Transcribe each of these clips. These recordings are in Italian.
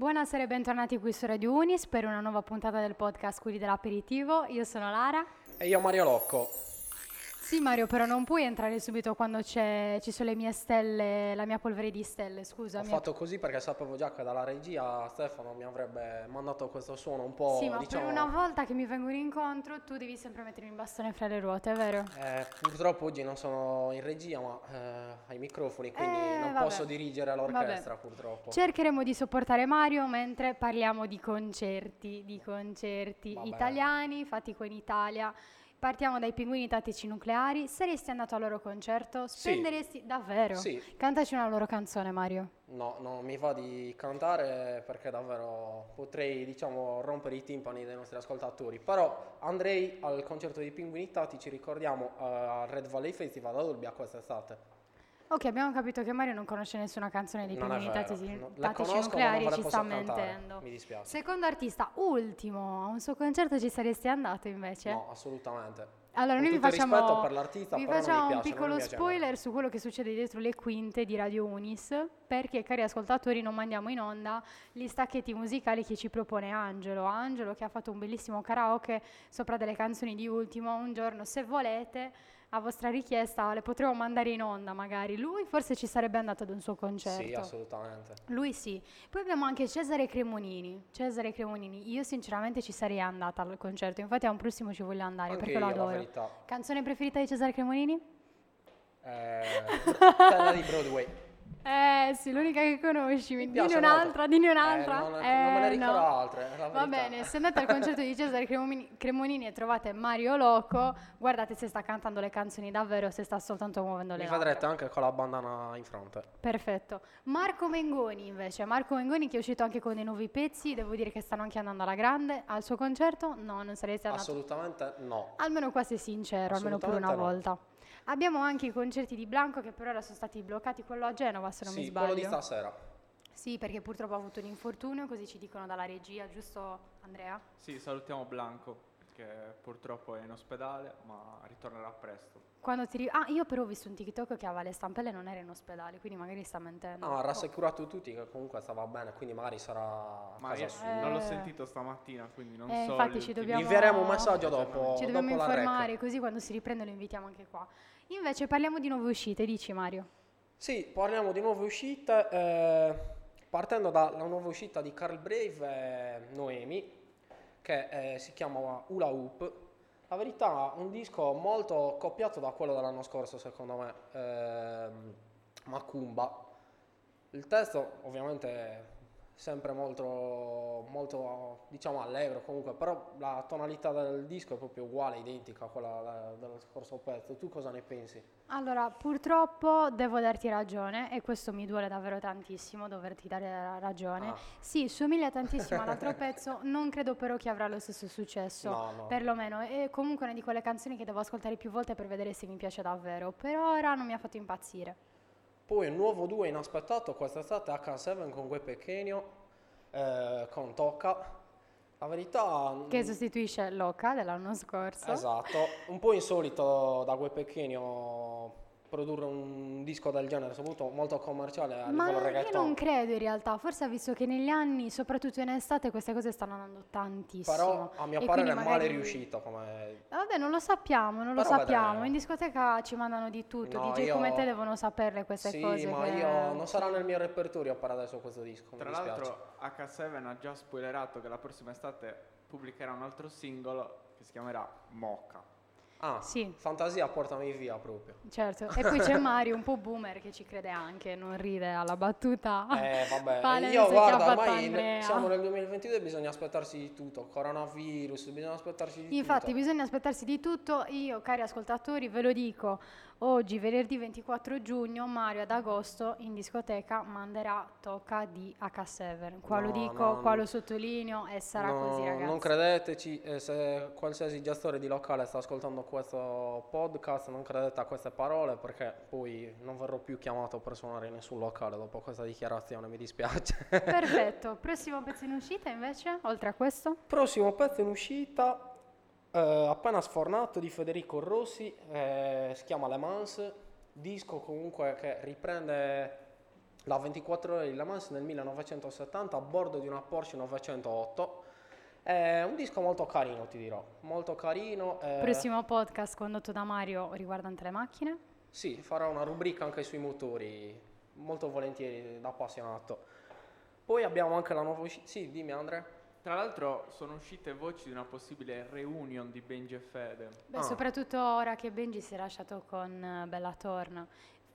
Buonasera e bentornati qui su Radio Unis per una nuova puntata del podcast Quelli dell'aperitivo. Io sono Lara. E io Mario Locco. Sì Mario, però non puoi entrare subito quando c'è, ci sono le mie stelle, la mia polvere di stelle, scusami. Ho fatto così perché sapevo già che dalla regia Stefano mi avrebbe mandato questo suono un po', Sì, ma diciamo... per una volta che mi vengono incontro tu devi sempre mettermi in bastone fra le ruote, è vero? Eh, purtroppo oggi non sono in regia ma eh, ai microfoni, quindi Eh, non vabbè. posso dirigere l'orchestra purtroppo. Cercheremo di sopportare Mario mentre parliamo di concerti, di concerti Vabbè. italiani fatti qua in Italia. Partiamo dai pinguini tattici nucleari. Saresti andato al loro concerto? Sì. Spenderesti davvero? Sì. Cantaci una loro canzone, Mario. No, non mi va di cantare perché davvero potrei, diciamo, rompere i timpani dei nostri ascoltatori. Però andrei al concerto dei Pinguini Tattici, ricordiamo, eh, al Red Valley Festival ad Olbia quest'estate. Ok, abbiamo capito che Mario non conosce nessuna canzone dei vero, tattici, no, tattici nucleari ci sta mentendo. mi dispiace. Secondo artista, ultimo, a un suo concerto ci saresti andato invece? No, assolutamente. Allora, Con noi vi facciamo, vi facciamo un piace, non piccolo spoiler su quello che succede dietro le quinte di Radio Unis, perché cari ascoltatori non mandiamo in onda gli stacchetti musicali che ci propone Angelo. Angelo che ha fatto un bellissimo karaoke sopra delle canzoni di Ultimo, un giorno se volete, a vostra richiesta, le potremo mandare in onda magari. Lui forse ci sarebbe andato ad un suo concerto. Sì, assolutamente. Lui sì. Poi abbiamo anche Cesare Cremonini. Cesare Cremonini. Io sinceramente ci sarei andata al concerto. Infatti a un prossimo ci voglio andare Anche perché io, lo adoro. Canzone preferita di Cesare Cremonini? Eh, di Broadway. Eh sì, l'unica che conosci. Mi Dimmi un'altra, dimmi Eh, un'altra. non, non Eh, me ne ricordo no. altre, Va bene, se andate al concerto di Cesare Cremoni- Cremonini e trovate Mario Loco, guardate se sta cantando le canzoni davvero o se sta soltanto muovendo le Mi labbra. vedrete anche con la bandana in fronte. Perfetto. Marco Mengoni invece, Marco Mengoni che è uscito anche con dei nuovi pezzi, devo dire che stanno anche andando alla grande. Al suo concerto? No, non saresti andato. Assolutamente no. Almeno qua sei sincero, almeno pure una Assolutamente volta. Abbiamo anche i concerti di Blanco che per ora sono stati bloccati, quello a Genova se non mi Sì, sbaglio. quello di stasera. Sì, perché purtroppo ha avuto un infortunio, così ci dicono dalla regia, giusto Andrea? Sì, salutiamo Blanco che purtroppo è in ospedale ma ritornerà presto. Quando ti ri- ah, io però ho visto un TikTok che aveva le stampelle e non era in ospedale, quindi magari sta mentendo. No, ha rassicurato tutti che comunque stava bene, quindi magari sarà a Ma casa io sua. non l'ho Eh. sentito stamattina, quindi non Eh, so. infatti ci dobbiamo- Gli invieremo un messaggio dopo, Ci dobbiamo dopo la rec. informare, così quando si riprende lo invitiamo anche qua. Invece parliamo di nuove uscite, dici Mario. Sì, parliamo di nuove uscite. eh, partendo dalla nuova uscita di Carl Brave e Noemi, che eh, si chiama Hula Hoop. La verità, un disco molto copiato da quello dell'anno scorso, secondo me, ehm, Macumba. Il testo, ovviamente, sempre molto, molto, diciamo, allegro comunque, però la tonalità del disco è proprio uguale, identica a quella de- dello scorso pezzo. Tu cosa ne pensi? Allora, purtroppo devo darti ragione e questo mi duole davvero tantissimo doverti dare ra- ragione. Ah. Sì, somiglia tantissimo all'altro pezzo, non credo però che avrà lo stesso successo. No, no. Perlomeno, è comunque una di quelle canzoni che devo ascoltare più volte per vedere se mi piace davvero. Per ora non mi ha fatto impazzire. Poi un nuovo duo inaspettato quest'estate H7 con Gue Pequeno, eh, con Tocca. La verità... Che sostituisce Loca dell'anno scorso. Esatto, un po' insolito da Gue Pequeno produrre un disco del genere, soprattutto molto commerciale a Ma livello io non credo in realtà, forse ha visto che negli anni, soprattutto in estate, queste cose stanno andando tantissimo. Però a mio parere è male riuscito come... Vabbè, non lo sappiamo, non lo Però sappiamo. vedremo. In discoteca ci mandano di tutto. No, DJ io- come te devono saperle queste sì, cose. ma che- io non sarà nel mio repertorio per adesso questo disco, Tra l'altro H7 ha già spoilerato che la prossima estate pubblicherà un altro singolo che si chiamerà Mocca. Ah, Sì. fantasia portami via proprio. Certo. E poi c'è Mario, un po' boomer, che ci crede anche, non ride alla battuta. Eh vabbè, palese io guarda, ormai Andrea. siamo nel 2022 e bisogna aspettarsi di tutto, coronavirus, bisogna aspettarsi di Infatti tutto. bisogna aspettarsi di tutto, io cari ascoltatori ve lo dico, oggi venerdì 24 giugno Mario ad agosto in discoteca manderà Tocca di H7, qua lo No, dico, no, qua no. lo sottolineo e sarà così ragazzi. Non credeteci, eh, se qualsiasi gestore di locale sta ascoltando questo podcast, non credete a queste parole perché poi non verrò più chiamato per suonare in nessun locale dopo questa dichiarazione, mi dispiace. Perfetto, prossimo pezzo in uscita invece, oltre a questo? Prossimo pezzo in uscita, eh, appena sfornato di Federico Rossi, eh, si chiama Le Mans, disco comunque che riprende la 24 ore di Le Mans nel 1970 a bordo di una Porsche 908. È un disco molto carino, ti dirò, molto carino. eh, Prossimo podcast condotto da Mario riguardante le macchine. Sì, farò una rubrica anche sui motori, molto volentieri da appassionato. Poi abbiamo anche la nuova uscita. Sì, dimmi Andrea. Tra l'altro sono uscite voci di una possibile reunion di Benji e Fede. Beh, Ah. soprattutto ora che Benji si è lasciato con eh, Bella Thorne,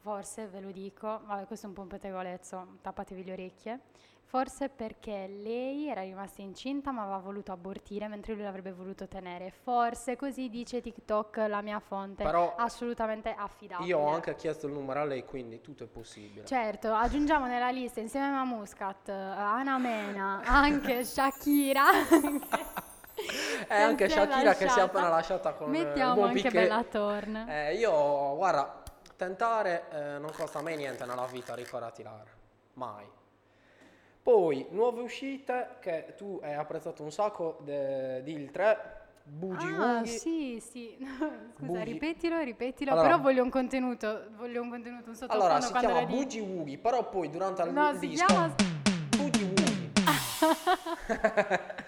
forse ve lo dico, vabbè, questo è un po' un pettegolezzo, tappatevi le orecchie. Forse perché lei era rimasta incinta ma aveva voluto abortire mentre lui l'avrebbe voluto tenere. Forse così dice TikTok, la mia fonte, Però assolutamente affidabile. io ho anche chiesto il numero a lei, quindi tutto è possibile. Certo, aggiungiamo nella lista insieme a Muscat, eh, Ana Mena, anche Shakira. e anche che si è Shakira che si è lasciata. appena lasciata con eh, Mettiamo anche. Bella Thorne. Eh, io, guarda, tentare eh, non costa mai niente nella vita, ricordati Lara. Mai. Poi, nuove uscite che tu hai apprezzato un sacco de- di il 3, Boogie Ah, Woogie. sì, sì. Scusa, Boogie. ripetilo, ripetilo. Allora- però voglio un contenuto, voglio un contenuto, un sottofondo Allora, si chiama. Boogie Woogie, però poi durante il No, si disco... chiama... Boogie Woogie.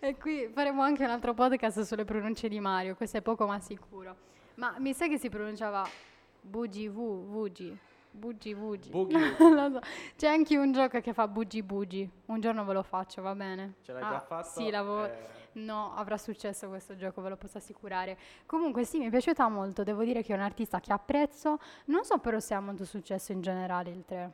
E qui faremo anche un altro podcast sulle pronunce di Mario, questo è poco ma sicuro. Ma mi sa che si pronunciava Vugi. Boogie. Non lo so. C'è anche un gioco che fa Boogie Boogie. Un giorno ve lo faccio, va bene? Ce l'hai Ah, già fatto? Sì, l'avevo... Eh, No, avrà successo questo gioco, ve lo posso assicurare. Comunque sì, mi è piaciuta molto, devo dire che è un artista che apprezzo, non so però se ha molto successo in generale il 3.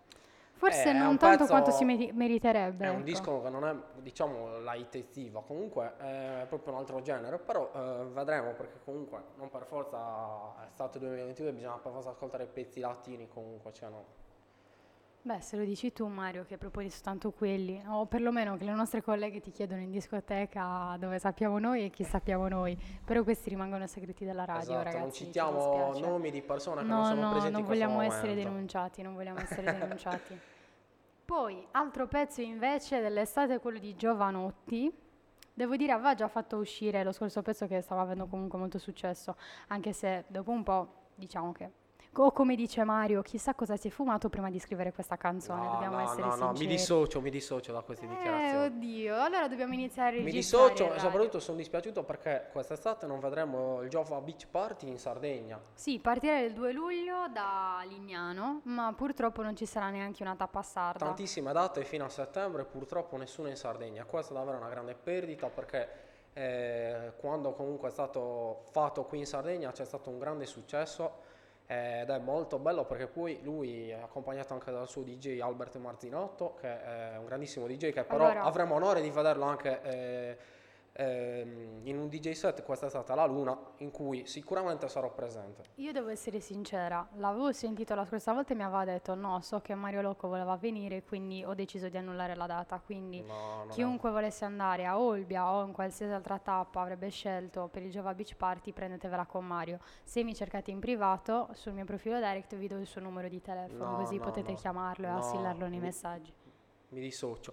Forse Eh, non tanto pezzo- quanto si meri- meriterebbe. È un ecco. disco che non è, diciamo, la hit estiva, comunque è proprio un altro genere, però eh, vedremo perché comunque non per forza è stato 2022, bisogna per forza ascoltare pezzi latini comunque, cioè no. Beh, se lo dici tu Mario che proponi soltanto quelli, o perlomeno che le nostre colleghe ti chiedono in discoteca dove sappiamo noi e chi sappiamo noi, però questi rimangono segreti della radio, esatto, ragazzi. non ci citiamo nomi di persone che No, non sono no, presenti non in questo vogliamo essere denunciati, non vogliamo essere denunciati. Poi, altro pezzo invece dell'estate è quello di Giovanotti. Devo dire, aveva già fatto uscire lo scorso pezzo che stava avendo comunque molto successo, anche se dopo un po', diciamo che... O come dice Mario, chissà cosa si è fumato prima di scrivere questa canzone, No, dobbiamo no, essere no, no, mi sinceri. dissocio, mi dissocio da queste Eh, dichiarazioni. oddio, allora dobbiamo iniziare a Mi dissocio e soprattutto sono dispiaciuto perché quest'estate non vedremo il Giova Beach Party in Sardegna. Sì, partirà il 2 luglio da Lignano, ma purtroppo non ci sarà neanche una tappa sarda. Tantissime date fino a settembre, purtroppo nessuna in Sardegna. Questa è davvero una grande perdita perché eh, quando comunque è stato fatto qui in Sardegna c'è stato un grande successo ed è molto bello perché poi lui è accompagnato anche dal suo DJ Albert Marzinotto che è un grandissimo DJ che però Allora- avremo onore di vederlo anche eh, ehm, in un DJ set quest'estate alla Luna in cui sicuramente sarò presente. Io devo essere sincera, l'avevo sentito la scorsa volta e mi aveva detto no, so che Mario Locco voleva venire, quindi ho deciso di annullare la data, quindi No, non è- chiunque volesse andare a Olbia o in qualsiasi altra tappa avrebbe scelto per il Giova Beach Party, prendetevela con Mario. Se mi cercate in privato, sul mio profilo direct vi do il suo numero di telefono, No, così no, potete chiamarlo e assillarlo nei mi- messaggi. mi dissocio.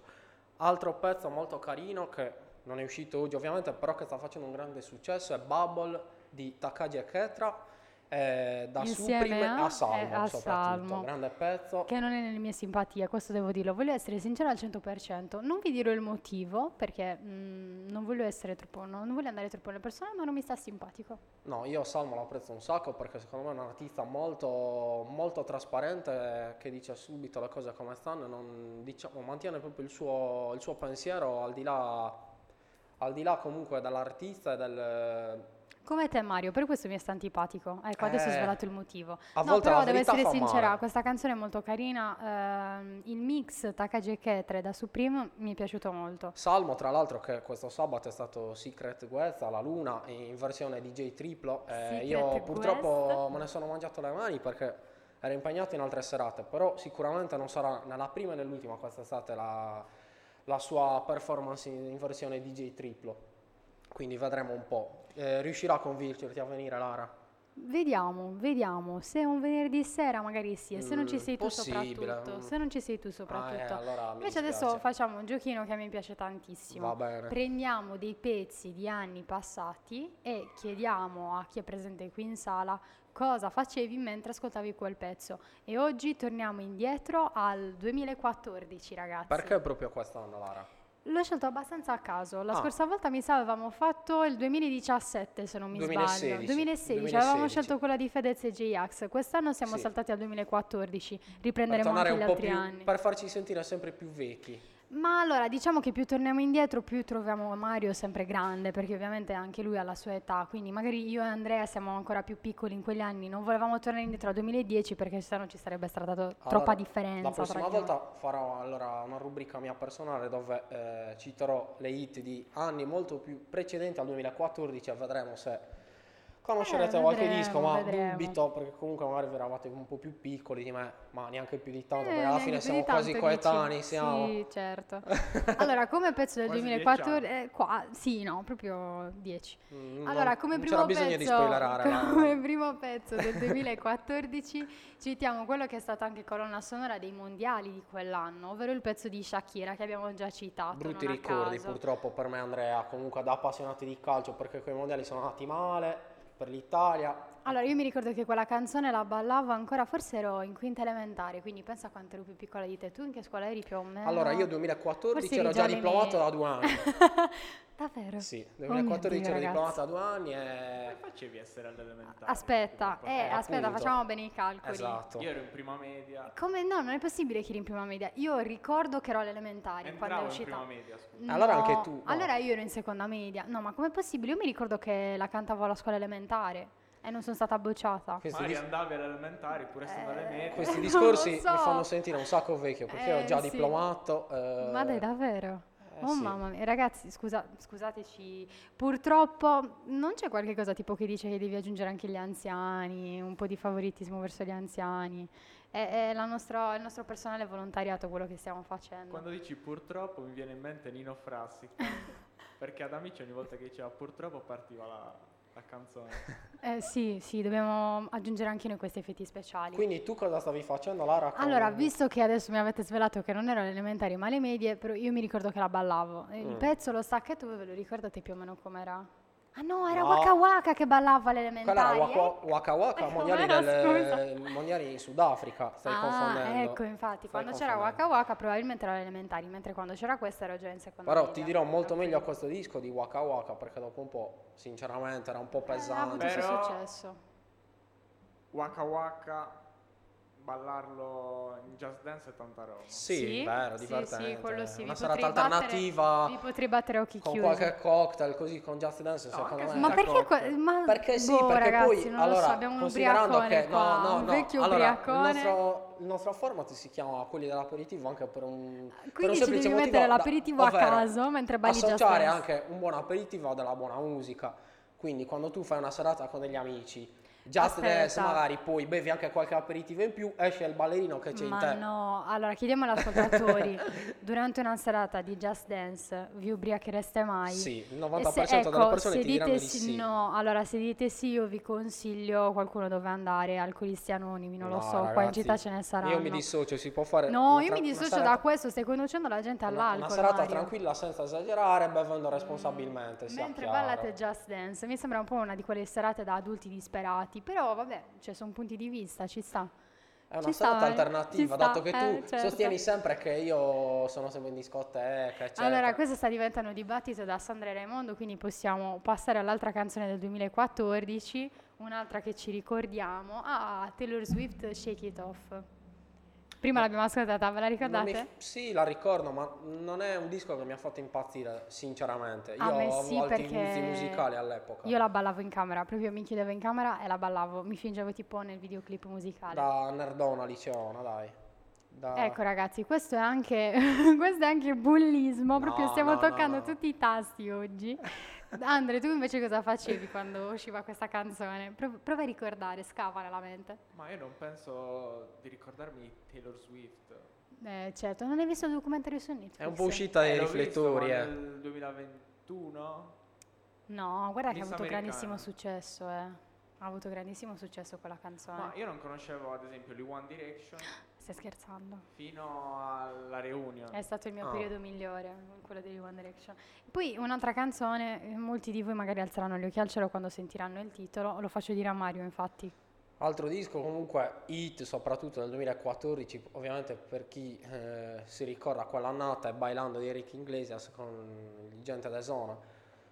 Altro pezzo molto carino che non è uscito oggi ovviamente, però che sta facendo un grande successo è Bubble di Takagi e Ketra, eh, da Insieme Supreme a- a Salmo a soprattutto, Salmo. grande pezzo. Che non è nelle mie simpatie, questo devo dirlo. Voglio essere sincera al 100%. Non vi dirò il motivo perché mm, non voglio essere troppo, no, non voglio andare troppo nelle persone, ma non mi sta simpatico. No, io Salmo lo apprezzo un sacco perché secondo me è un artista molto, molto trasparente che dice subito le cose come stanno non, diciamo, mantiene proprio il suo, il suo pensiero al di là, al di là comunque dall'artista e del... Come te Mario, per questo mi sta antipatico. Ecco, adesso ho Eh, svelato il motivo. no, però devo essere sincera, male. questa canzone è molto carina. ehm, il mix Takagi e Ketre da Supreme mi è piaciuto molto. Salmo, tra l'altro, che questo sabato è stato Secret Guest alla Luna in versione DJ triplo. Eh, io purtroppo Guest. me ne sono mangiato le mani perché ero impegnato in altre serate, però sicuramente non sarà nella prima e nell'ultima quest'estate la, la sua performance in, versione DJ triplo. Quindi vedremo un po'. Eh, riuscirà a convincerti a venire, Lara? Vediamo, vediamo. Se è un venerdì sera magari sì, e se non ci Mm, sei tu soprattutto. mm. Se non ci sei tu Ah, eh, soprattutto. allora Invece adesso facciamo un giochino che a me piace tantissimo. Prendiamo dei pezzi di anni passati e chiediamo a chi è presente qui in sala cosa facevi mentre ascoltavi quel pezzo. E oggi torniamo indietro al 2014, ragazzi. Perché proprio quest'anno, Lara? L'ho scelto abbastanza a caso. La Ah. scorsa volta mi sa avevamo fatto il 2017, se non mi 2016. sbaglio. 2016, 2016. avevamo scelto quella di Fedez e J-Ax. Quest'anno siamo Sì. saltati al 2014. Per Riprenderemo anche gli altri più, anni. per farci sentire sempre più vecchi. Ma allora, diciamo che più torniamo indietro, più troviamo Mario sempre grande, perché ovviamente anche lui ha la sua età, quindi magari io e Andrea siamo ancora più piccoli in quegli anni, non volevamo tornare indietro al 2010 perché sennò ci sarebbe stata to- troppa Allora, differenza. La prossima tra di noi. volta farò allora una rubrica mia personale dove eh, citerò le hit di anni molto più precedenti al 2014 e vedremo se conoscerete Eh, qualche vedremo, disco, ma vedremo. dubito perché comunque magari eravate un po' più piccoli di me, ma neanche più di tanto, Eh, perché alla fine siamo quasi tanto, dici? coetanei, siamo. Sì, certo. allora, come pezzo del Quasi 2014, eh, qua, sì, no, proprio 10. Mm, Allora, come primo c'era bisogno di pezzo, come primo pezzo del 2014 citiamo quello che è stato anche colonna sonora dei mondiali di quell'anno, ovvero il pezzo di Shakira che abbiamo già citato. Brutti ricordi caso. purtroppo per me Andrea, comunque da appassionati di calcio, perché quei mondiali sono andati male per l'Italia. Allora, io mi ricordo che quella canzone la ballavo ancora, forse ero in quinta elementare, quindi pensa quanto ero più piccola di te. Tu in che scuola eri più o meno? Allora, io 2014 Forse ero già diplomato da due anni. Davvero? Sì, Oh mio 2014 Dio, ero diplomato da due anni Come e... facevi a essere all'elementare? Aspetta, eh, Eh, aspetta, facciamo bene i calcoli. Esatto. Io ero in prima media. Come no, non è possibile che eri in prima media. Io ricordo che ero alle elementari quando è Entravo in uscita. prima media, scusa. Allora No, anche tu, no. Allora io ero in seconda media. No, ma com'è possibile? Io mi ricordo che la cantavo alla scuola elementare e non sono stata bocciata. Questi, Magari dis- andavi alle elementari pur essendo alle Eh, medie. questi discorsi so. mi fanno sentire un sacco vecchio perché ero Eh, già sì. diplomato. eh, Ma dai, davvero? eh, oh sì. mamma mia, ragazzi, scusa- scusateci, purtroppo non c'è qualche cosa tipo che dice che devi aggiungere anche gli anziani, un po' di favoritismo verso gli anziani. È, è la nostra- il nostro personale volontariato quello che stiamo facendo. Quando dici purtroppo mi viene in mente Nino Frassica. perché ad Amici ogni volta che diceva purtroppo partiva la, la canzone. Eh, sì, sì, dobbiamo aggiungere anche noi questi effetti speciali. Quindi tu cosa stavi facendo, Lara? con- Allora, visto che adesso mi avete svelato che non ero alle elementari ma alle medie, però io mi ricordo che la ballavo. Il Mm. pezzo, lo stacchetto, voi ve lo ricordate più o meno com'era? Ah no, era No. Waka Waka che ballava alle Quella elementari. era Waka Waka, Waka, Eh, del- mondiali in Sudafrica, stai ah, confonendo. ecco, infatti, Stai quando c'era confondendo. Waka Waka probabilmente ero alle elementari, mentre quando c'era questa ero già in seconda Però media. ti dirò molto meglio a questo disco di Waka Waka perché dopo un po', sinceramente, era un po' Eh, ha pesante. avuto Però- successo. Waka Waka, ballarlo in Just Dance è tanta roba. Sì, vero, sì, divertente. sì, quello sì. Una vi serata alternativa vi potrei battere a occhi con chiusi. qualche cocktail così con Just Dance, No, secondo me. Ma perché, cocktail. ma Perché sì, boh, perché ragazzi, poi non allora, lo so, abbiamo un considerando ubriacone che qua, no, no, un no, vecchio allora, il nostro, il nostro format si chiama quelli dell'aperitivo anche per un per un Quindi ci semplice devi motivo, mettere da- l'aperitivo a ovvero caso mentre balli Just associare anche un buon aperitivo a della buona musica. Quindi quando tu fai una serata con degli amici, Just Aspetta. Dance magari poi bevi anche qualche aperitivo in più, esce il ballerino che c'è in Ma te. no, allora chiediamo agli ascoltatori, durante una serata di Just Dance vi ubriachereste mai? Sì, il E 90% se- delle ecco, persone se ti diranno dite di sì. no, allora se dite sì io vi consiglio qualcuno dove andare, alcolisti anonimi, non lo No, so, qua in ragazzi, città ce ne saranno. Io mi dissocio, si può fare No, una io tra- mi dissocio serata- da questo, stai conducendo la gente all'alcol. Una serata Mario. tranquilla senza esagerare, bevendo responsabilmente, sia Mentre ballate Just Dance, mi sembra un po' una di quelle serate da adulti disperati, però vabbè, cioè sono punti di vista, ci sta. È una Ci sta, serata eh, alternativa, sta, dato che tu eh, certo. sostieni sempre che io sono sempre in discoteca, eccetera. Allora, questo sta diventando un dibattito da Sandra e Raimondo, quindi possiamo passare all'altra canzone del 2014, un'altra che ci ricordiamo. Ah, Taylor Swift, Shake It Off. Prima l'abbiamo ascoltata, ve la ricordate? mi- sì, la ricordo, ma non è un disco che mi ha fatto impazzire, sinceramente. Io A me avevo sì, gusti musicali all'epoca. Io la ballavo in camera, proprio mi chiudevo in camera e la ballavo, mi fingevo tipo nel videoclip musicale. Da nerdona liceona, dai. Da- Ecco ragazzi, questo è anche, questo è anche bullismo, proprio No, stiamo no, toccando no. tutti i tasti oggi. Andre, tu invece cosa facevi quando usciva questa canzone? Prov- prova a ricordare, scava nella mente. Ma io non penso di ricordarmi di Taylor Swift. Eh, certo, non hai visto il documentario su Netflix? È un po' uscita dai Eh, l'ho visto, riflettori, ma eh. Nel 2021? No, guarda che ha Miss avuto grandissimo Americana. successo, eh. Ha avuto grandissimo successo quella canzone. Ma io non conoscevo ad esempio gli One Direction Stai scherzando? fino alla reunion. È stato il mio Ah. periodo migliore, quello degli One Direction. Poi un'altra canzone, molti di voi magari alzeranno gli occhi al cielo quando sentiranno il titolo, lo faccio dire a Mario infatti. Altro disco comunque hit soprattutto nel 2014, ovviamente per chi eh, si ricorda quell'annata è Bailando di Eric Iglesias con il Gente de Zona.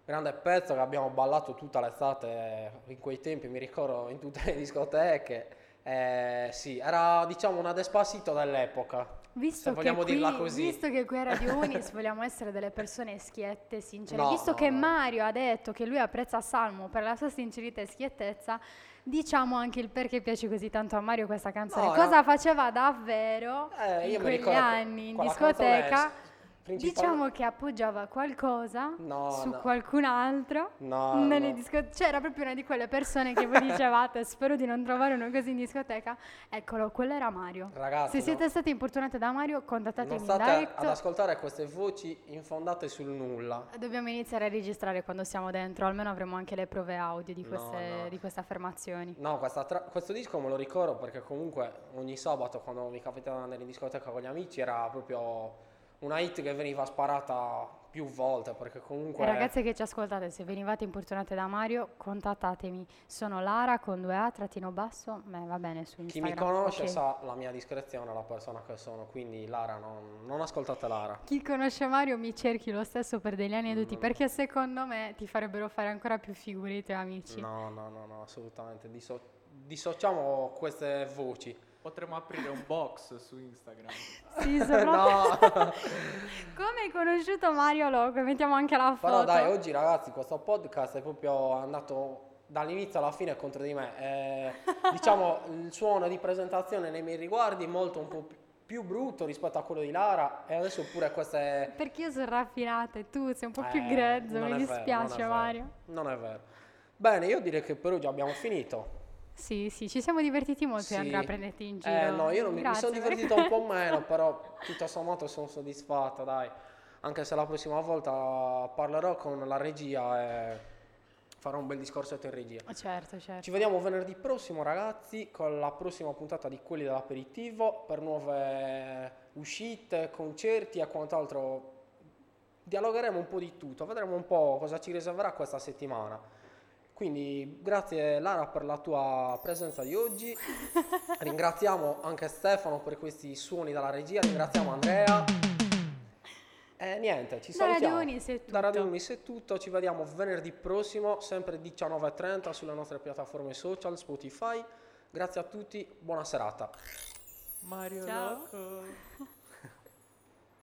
Grande pezzo che abbiamo ballato tutta l'estate in quei tempi, mi ricordo in tutte le discoteche. Eh, sì, era diciamo una Despacito dell'epoca. Visto che, qui, visto che qui a Radio Unis vogliamo essere delle persone schiette, sincere, No, visto no, che no. Mario ha detto che lui apprezza Salmo per la sua sincerità e schiettezza, diciamo anche il perché piace così tanto a Mario questa canzone. Cosa faceva davvero Eh, in quegli ricordo anni in discoteca? Principal- Diciamo che appoggiava qualcosa No, su no. qualcun altro. No, nelle no. disco- cioè era proprio una di quelle persone che voi dicevate spero di non trovare uno così in discoteca eccolo quello era Mario Ragazzi, se siete stati importunati da Mario contattatemi Non state direct ad ascoltare queste voci infondate sul nulla. dobbiamo iniziare a registrare quando siamo dentro almeno avremo anche le prove audio di queste, di queste affermazioni No, tra- questo disco me lo ricordo perché comunque ogni sabato quando mi capitava di andare in discoteca con gli amici era proprio una hit che veniva sparata più volte perché comunque... e ragazze che ci ascoltate se venivate importunate da Mario contattatemi sono Lara con due A trattino basso beh va bene su Chi Instagram mi conosce ok. sa la mia discrezione, la persona che sono, quindi Lara, non, non ascoltate Lara. Chi conosce Mario mi cerchi lo stesso per degli aneddoti Mm. perché secondo me ti farebbero fare ancora più figure i tuoi amici. No, no, no, no, assolutamente. Disso- dissociamo queste voci. Potremmo aprire un box su Instagram. Sì, soprattutto no. come hai conosciuto Mario Loco, mettiamo anche la foto. Però dai, oggi ragazzi, questo podcast è proprio andato dall'inizio alla fine contro di me. Eh, diciamo, il suono di presentazione nei miei riguardi è molto un po' pi- più brutto rispetto a quello di Lara e adesso pure queste... Perché io sono raffinata e tu sei un po' più Eh, grezzo, non mi è vero, dispiace non è. Mario. Non è vero. Bene, io direi che per oggi abbiamo finito. Sì, sì, ci siamo divertiti molto Sì. Andrea a prenderti in giro. Eh no, io non mi, mi sono divertito un po' meno, però tutto sommato sono soddisfatta, dai. Anche se la prossima volta parlerò con la regia e farò un bel discorsetto in regia. Certo, certo. Ci vediamo venerdì prossimo ragazzi con la prossima puntata di Quelli dell'aperitivo per nuove uscite, concerti e quant'altro. Dialogheremo un po' di tutto, vedremo un po' cosa ci riserverà questa settimana. Quindi grazie Lara per la tua presenza di oggi, ringraziamo anche Stefano per questi suoni dalla regia, ringraziamo Andrea e niente, ci Da Radio salutiamo. Unis è Da Radio tutto. Unis è tutto, ci vediamo venerdì prossimo, sempre 19.30 sulle nostre piattaforme social, Spotify. Grazie a tutti, buona serata. Mario Ciao. Loco.